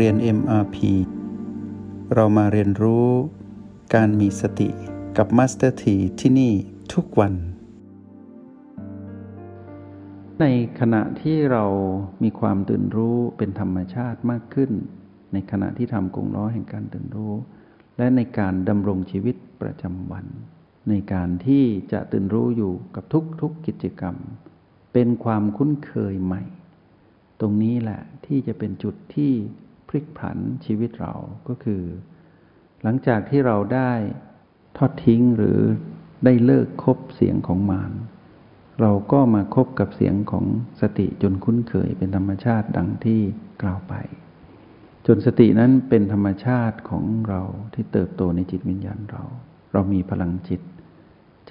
เรียน MRP เรามาเรียนรู้การมีสติกับ Master T ที่ที่นี่ทุกวัน ในขณะที่เรามีความตื่นรู้เป็นธรรมชาติมากขึ้น ในขณะที่ทำกงล้อแห่งการตื่นรู้ และในการดำรงชีวิตประจำวัน ในการที่จะตื่นรู้อยู่กับทุกๆกกิจกรรม เป็นความคุ้นเคยใหม่ ตรงนี้แหละที่จะเป็นจุดที่ ลิกผันชีวิตเราก็คือ หลังจากที่เราได้ทอดทิ้งหรือได้เลิกคบเสียงของมารเราก็มาคบกับเสียงของสติจนคุ้นเคยเป็นธรรมชาติดังที่กล่าวไป จนสตินั้นเป็นธรรมชาติของเราที่เติบโตในจิตวิญญาณเรา เรามีพลังจิต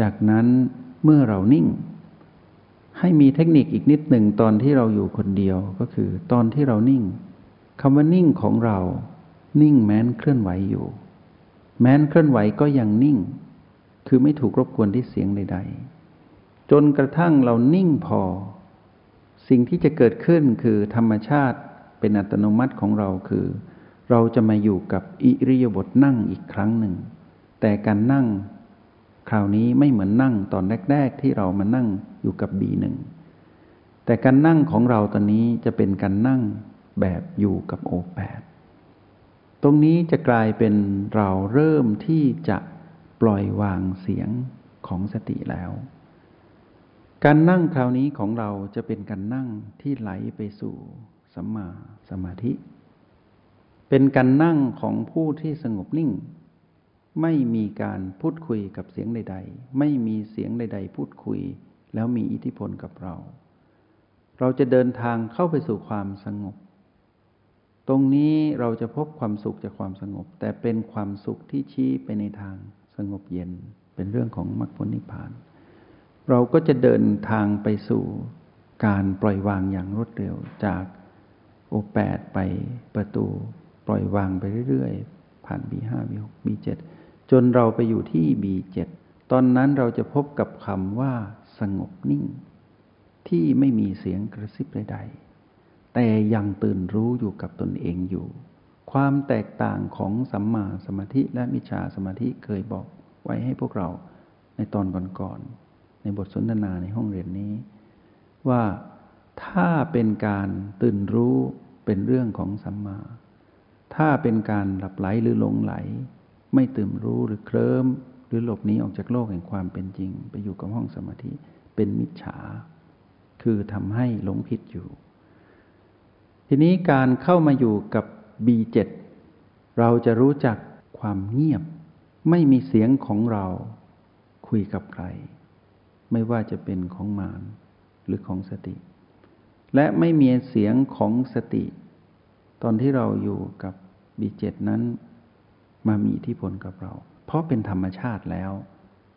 จากนั้นเมื่อเรานิ่ง ให้มีเทคนิคอีกนิดหนึ่งตอนที่เราอยู่คนเดียวก็คือ ตอนที่เรานิ่ง คำว่านิ่งของเรา นิ่งแม้นเคลื่อนไหวอยู่ แม้นเคลื่อนไหวก็ยังนิ่ง คือไม่ถูกรบกวนที่เสียงใด ๆ จนกระทั่งเรานิ่งพอ สิ่งที่จะเกิดขึ้นคือธรรมชาติเป็นอัตโนมัติของเราคือ เราจะมาอยู่กับอิริยาบถนั่งอีกครั้งหนึ่ง แต่การนั่งคราวนี้ไม่เหมือนนั่งตอนแรก ๆ ที่เรามานั่งอยู่กับบีหนึ่งแต่การนั่งของเราตอนนี้จะเป็นการนั่ง แบบอยู่กับโอแปดตรงนี้จะกลายเป็นเราเริ่มที่จะปล่อยวางเสียงของสติแล้ว การนั่งคราวนี้ของเราจะเป็นการนั่งที่ไหลไปสู่สัมมาสมาธิ เป็นการนั่งของผู้ที่สงบนิ่ง ไม่มีการพูดคุยกับเสียงใด ๆ ไม่มีเสียงใด ๆ พูดคุย แล้วมีอิทธิพลกับเรา เราจะเดินทางเข้าไปสู่ความสงบ ตรงนี้เราจะพบความสุขจากความสงบ แต่เป็นความสุขที่ชี้ไปในทางสงบเย็น เป็นเรื่องของมรรคผลนิพพาน เราก็จะเดินทางไปสู่การปล่อยวางอย่างรวดเร็วจากโอแปดไปประตู ปล่อยวางไปเรื่อยๆ ผ่าน B5 B6 B7 จนเราไปอยู่ที่ B7 ตอนนั้นเราจะพบกับคำว่าสงบนิ่ง ที่ไม่มีเสียงกระซิบใดๆ แต่ยังตื่นรู้อยู่กับตนเองอยู่ ความแตกต่างของสัมมาสมาธิและมิจฉาสมาธิเคยบอกไว้ให้พวกเราในตอนก่อนๆในบทสนทนาในห้องเรียนนี้ ว่าถ้าเป็นการตื่นรู้เป็นเรื่องของสัมมา ถ้าเป็นการหลับไหลหรือหลงไหล ไม่ตื่นรู้หรือเคลิ้มหรือหลบหนีออกจากโลกแห่งความเป็นจริง ไปอยู่กับห้องสมาธิเป็นมิจฉา คือทำให้หลงผิดอยู่ ทีนี้การเข้ามาอยู่กับ B7 เราจะรู้จักความเงียบ ไม่มีเสียงของเราคุยกับใคร ไม่ว่าจะเป็นของมารหรือของสติ และไม่มีเสียงของสติ ตอนที่เราอยู่กับ B7 นั้นมามีทธิพลกับเรา เพราะเป็นธรรมชาติแล้ว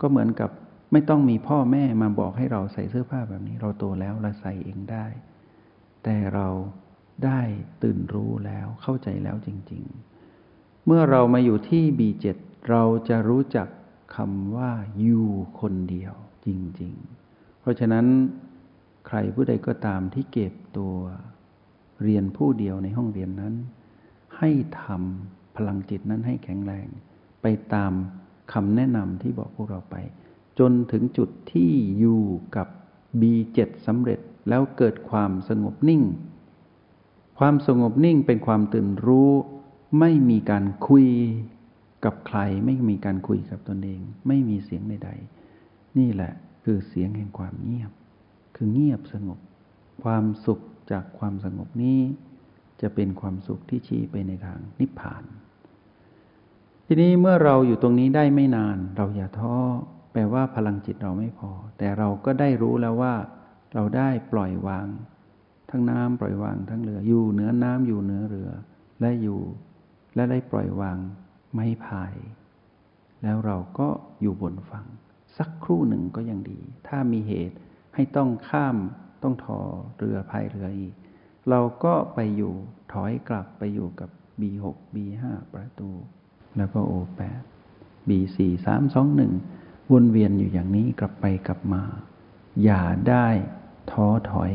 ก็เหมือนกับไม่ต้องมีพ่อแม่มาบอกให้เราใส่เสื้อผ้าแบบนี้ เราโตแล้วเราใส่เองได้ แต่เรา ได้ตื่นรู้แล้วเข้าใจแล้วจริง ๆ เมื่อเรามาอยู่ที่ B7 เราจะรู้จักคำว่าอยู่คนเดียวจริง ๆ เพราะฉะนั้นใครผู้ใดก็ตามที่เก็บตัวเรียนผู้เดียวในห้องเรียนนั้น ให้ทำพลังจิตนั้นให้แข็งแรง ไปตามคำแนะนำที่บอกพวกเราไป จนถึงจุดที่อยู่กับ B7 สำเร็จแล้วเกิดความสงบนิ่ง ความสงบนิ่งเป็นความตื่นรู้ ไม่มีการคุยกับใคร ไม่มีการคุยกับตนเอง ไม่มีเสียงใดๆ นี่แหละคือเสียงแห่งความเงียบ คือเงียบสงบ ความสุขจากความสงบนี้ จะเป็นความสุขที่ชี้ไปในทางนิพพาน ทีนี้เมื่อเราอยู่ตรงนี้ได้ไม่นาน เราอย่าท้อแปลว่าพลังจิตเราไม่พอ แต่เราก็ได้รู้แล้วว่า เราได้ปล่อยวาง ทั้งน้ำปล่อยวางทั้งเรือ อยู่เหนือน้ำอยู่เหนือเรือ และอยู่ และได้ปล่อยวางไม้พาย แล้วเราก็อยู่บนฝั่ง สักครู่หนึ่งก็ยังดี ถ้ามีเหตุให้ต้องข้ามต้องถอเรือพายเรืออีก เราก็ไปอยู่ถอยกลับไปอยู่กับ B6 B5 ประตู แล้วก็ O8 B4 3 2 1วนเวียนอยู่อย่างนี้กลับไปกลับมา อย่าได้ท้อถอย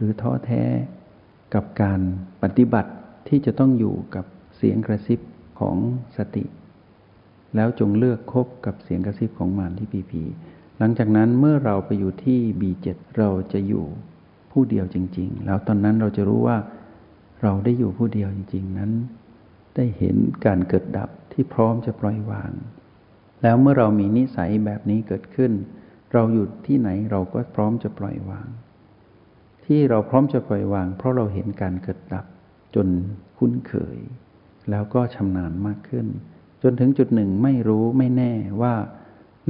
หรือท้อแท้กับการปฏิบัติที่จะต้องอยู่กับเสียงกระซิบของสติ แล้วจงเลือกคบกับเสียงกระซิบของมารที่พีพีหลังจากนั้นเมื่อเราไปอยู่ที่ B7 เราจะอยู่ผู้เดียวจริง ๆ แล้วตอนนั้นเราจะรู้ว่าเราได้อยู่ผู้เดียวจริง ๆ นั้น ได้เห็นการเกิดดับที่พร้อมจะปล่อยวาง แล้วเมื่อเรามีนิสัยแบบนี้เกิดขึ้น เราอยู่ที่ไหนเราก็พร้อมจะปล่อยวาง ที่เราพร้อมจะปล่อยวาง เพราะเราเห็นการเกิดดับจนคุ้นเคย แล้วก็ชำนาญมากขึ้น จนถึงจุดหนึ่งไม่รู้ไม่แน่ว่า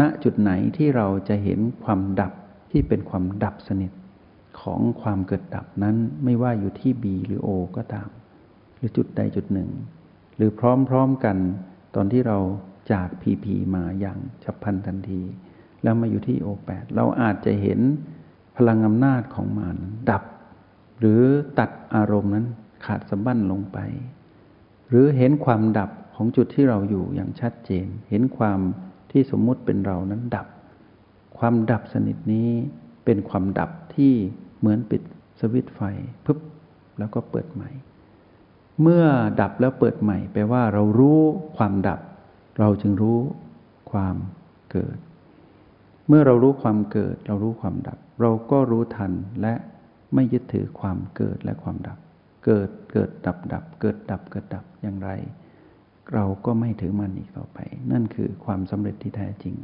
ณจุดไหนที่เราจะเห็นความดับที่เป็นความดับสนิทของความเกิดดับนั้นไม่ว่าอยู่ที่ B หรือ O ก็ตาม หรือจุดใดจุดหนึ่ง หรือพร้อมๆกันตอนที่เราจาก PP มาอย่างฉับพลันทันที แล้วมาอยู่ที่ O8 เราอาจจะเห็น พลังอำนาจของมัน ดับ หรือตัดอารมณ์นั้นขาดสะบั้นลงไป หรือเห็นความดับของจุดที่เราอยู่อย่างชัดเจน เห็นความที่สมมุติเป็นเรานั้นดับ ความดับสนิทนี้เป็นความดับที่เหมือนปิดสวิตไฟปึ๊บแล้วก็เปิดใหม่ เมื่อดับแล้วเปิดใหม่แปลว่าเรารู้ความดับ เราจึงรู้ความเกิด เมื่อเรารู้ความเกิด เรารู้ความดับ เราก็รู้ทันและไม่ยึดถือความเกิดและความดับ เกิดเกิดดับดับ เกิดดับเกิดดับอย่างไร เราก็ไม่ถือมันอีกต่อไป นั่นคือความสำเร็จที่แท้จริง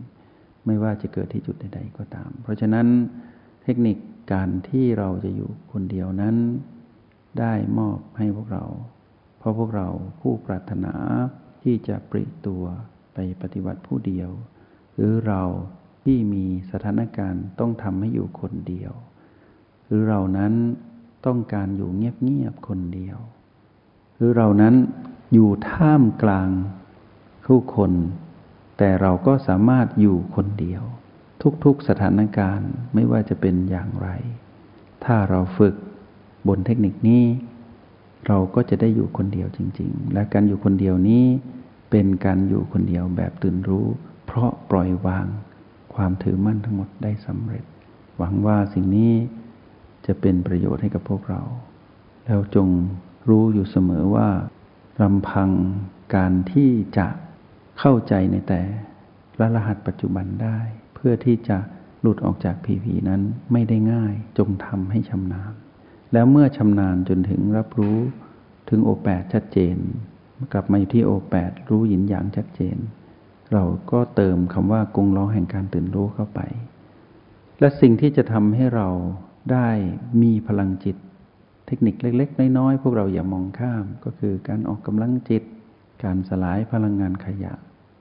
ไม่ว่าจะเกิดที่จุดใดๆก็ตาม เพราะฉะนั้นเทคนิคการที่เราจะอยู่คนเดียวนั้น ได้มอบให้พวกเรา เพราะพวกเราผู้ปรารถนาที่จะปริตัวไปปฏิบัติผู้เดียว หรือเรา ที่มีสถานการณ์ต้องทำให้อยู่คนเดียว หรือเรานั้นต้องการอยู่เงียบๆคนเดียว หรือเรานั้นอยู่ท่ามกลางผู้คน แต่เราก็สามารถอยู่คนเดียว ทุกๆสถานการณ์ไม่ว่าจะเป็นอย่างไร ถ้าเราฝึกบนเทคนิคนี้ เราก็จะได้อยู่คนเดียวจริง ๆ และการอยู่คนเดียวนี้เป็นการอยู่คนเดียวแบบตื่นรู้ เพราะปล่อยวาง ความถือมั่นทั้งหมดได้สำเร็จ หวังว่าสิ่งนี้จะเป็นประโยชน์ให้กับพวกเรา แล้วจงรู้อยู่เสมอว่าลำพังการที่จะเข้าใจในแต่ละรหัสปัจจุบันได้ เพื่อที่จะหลุดออกจากผีผีนั้นไม่ได้ง่ายจงทำให้ชำนาญ แล้วเมื่อชำนาญจนถึงรับรู้ถึงโอแปดชัดเจน กลับมาอยู่ที่โอแปดรู้หยินหยางชัดเจน เราก็เติมคำว่ากงล้อแห่งการตื่นรู้เข้าไป และสิ่งที่จะทำให้เราได้มีพลังจิต เทคนิคเล็ก ๆ น้อยๆพวกเราอย่ามองข้าม ก็คือการออกกำลังจิต การสลายพลังงานขยะ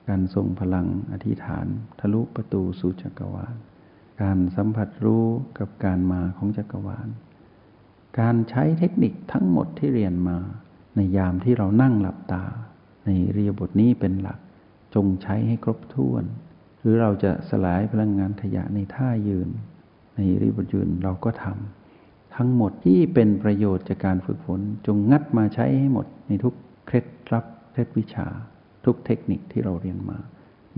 การทรงพลังอธิษฐาน ทะลุประตูสู่จักรวาล การสัมผัสรู้กับการมาของจักรวาล การใช้เทคนิคทั้งหมดที่เรียนมา ในยามที่เรานั่งหลับตา ในเรียบทนี้เป็นหลัก จงใช้ให้ครบถ้วน หรือเราจะสลายพลังงานขยะในท่ายืน ในรีบยืนเราก็ทำทั้งหมดที่เป็นประโยชน์จากการฝึกฝน จงงัดมาใช้ให้หมดในทุกเคล็ดลับเคล็ดวิชา ทุกเทคนิคที่เราเรียนมา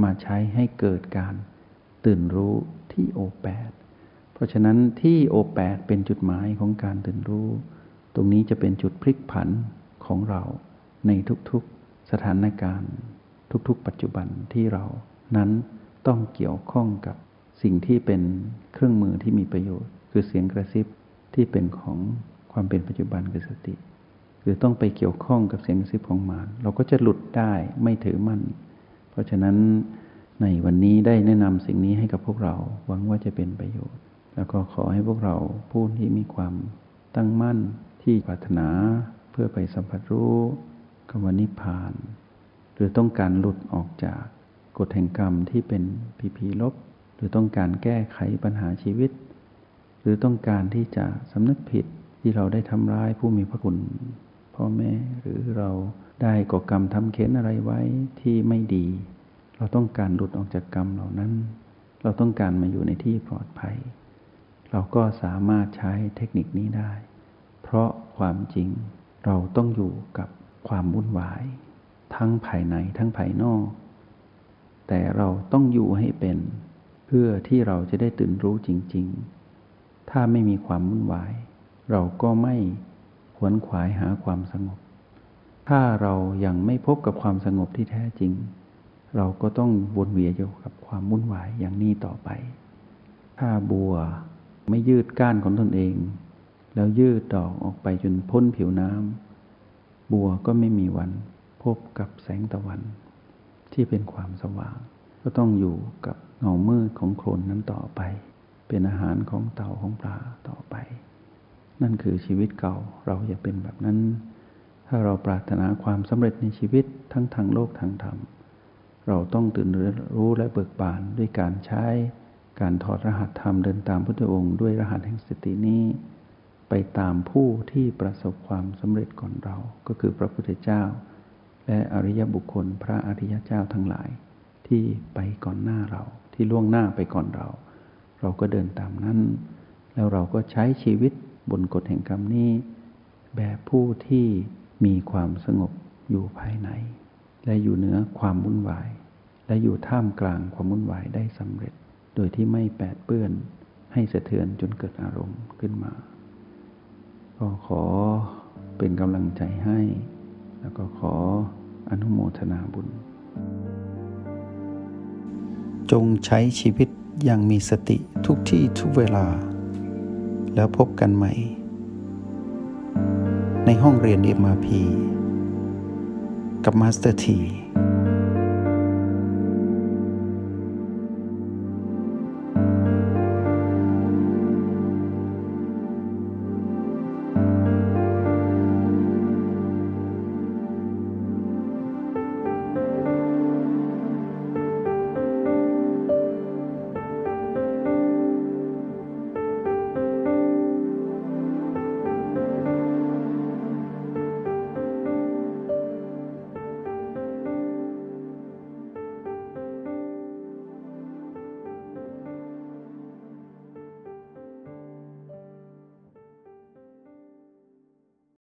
มาใช้ให้เกิดการตื่นรู้ที่โอแปดเพราะฉะนั้นที่โอแปดเป็นจุดหมายของการตื่นรู้ ตรงนี้จะเป็นจุดพลิกผันของเราในทุกๆสถานการณ์ ทุกๆ ปัจจุบันที่เรานั้นต้องเกี่ยวข้องกับสิ่งที่เป็นเครื่องมือที่มีประโยชน์ คือเสียงกระซิบที่เป็นของความเป็นปัจจุบันคือสติคือต้องไปเกี่ยวข้องกับเสียงกระซิบของมารเราก็จะหลุดได้ไม่ถือมั่น เพราะฉะนั้นในวันนี้ได้แนะนำสิ่งนี้ให้กับพวกเราหวังว่าจะเป็นประโยชน์ แล้วก็ขอให้พวกเราผู้ที่มีความตั้งมั่นที่ปรารถนา เพื่อไปสัมผัสรู้กรรมนิพพาน หรือต้องการหลุดออกจากกฎแห่งกรรมที่เป็นพีพีลบ หรือต้องการแก้ไขปัญหาชีวิต หรือต้องการที่จะสำนึกผิดที่เราได้ทำร้ายผู้มีพระคุณพ่อแม่หรือเราได้ก่อกรรมทำเข็นอะไรไว้ที่ไม่ดี เราต้องการหลุดออกจากกรรมเหล่านั้น เราต้องการมาอยู่ในที่ปลอดภัย เราก็สามารถใช้เทคนิคนี้ได้ เพราะความจริงเราต้องอยู่กับความวุ่นวาย ทั้งภายในทั้งภายนอก แต่เราต้องอยู่ให้เป็น เพื่อที่เราจะได้ตื่นรู้จริง ๆ ถ้าไม่มีความวุ่นวาย เราก็ไม่ขวนขวายหาความสงบ ถ้าเรายังไม่พบกับความสงบที่แท้จริง เราก็ต้องวนเวียนอยู่กับความวุ่นวายอย่างนี้ต่อไป ถ้าบัวไม่ยืดก้านของตนเอง แล้วยืดดอกออกไปจนพ้นผิวน้ำบัวก็ไม่มีวัน บกับแสงตะวัน ที่เป็นความสว่าง ก็ต้องอยู่กับเงามืดของโคลนนั้นต่อไป เป็นอาหารของเต่าของปลาต่อไป นั่นคือชีวิตเก่าเราอย่าเป็นแบบนั้น ถ้าเราปรารถนาความสำเร็จในชีวิตทั้งทางโลกทางธรรม เราต้องตื่นรู้และเบิกบานด้วยการใช้การถอดรหัสธรรมเดินตามพุทธองค์ด้วยรหัสแห่งสตินี้ ไปตามผู้ที่ประสบความสำเร็จก่อนเราก็คือพระพุทธเจ้า และอริยบุคคลพระอริยเจ้าทั้งหลาย ที่ไปก่อนหน้าเราที่ล่วงหน้าไปก่อนเรา เราก็เดินตามนั้น แล้วเราก็ใช้ชีวิตบนกฎแห่งกรรมนี้ แบบผู้ที่มีความสงบอยู่ภายใน และอยู่เหนือความวุ่นวาย และอยู่ท่ามกลางความวุ่นวายได้สำเร็จ โดยที่ไม่แปดเปื้อนให้สะเทือนจนเกิดอารมณ์ขึ้นมา ก็ขอเป็นกำลังใจให้ แล้วก็ขออนุโมทนาบุญ จงใช้ชีวิตอย่างมีสติทุกที่ทุกเวลา แล้วพบกันใหม่ ในห้องเรียน MRP กับมาสเตอร์ที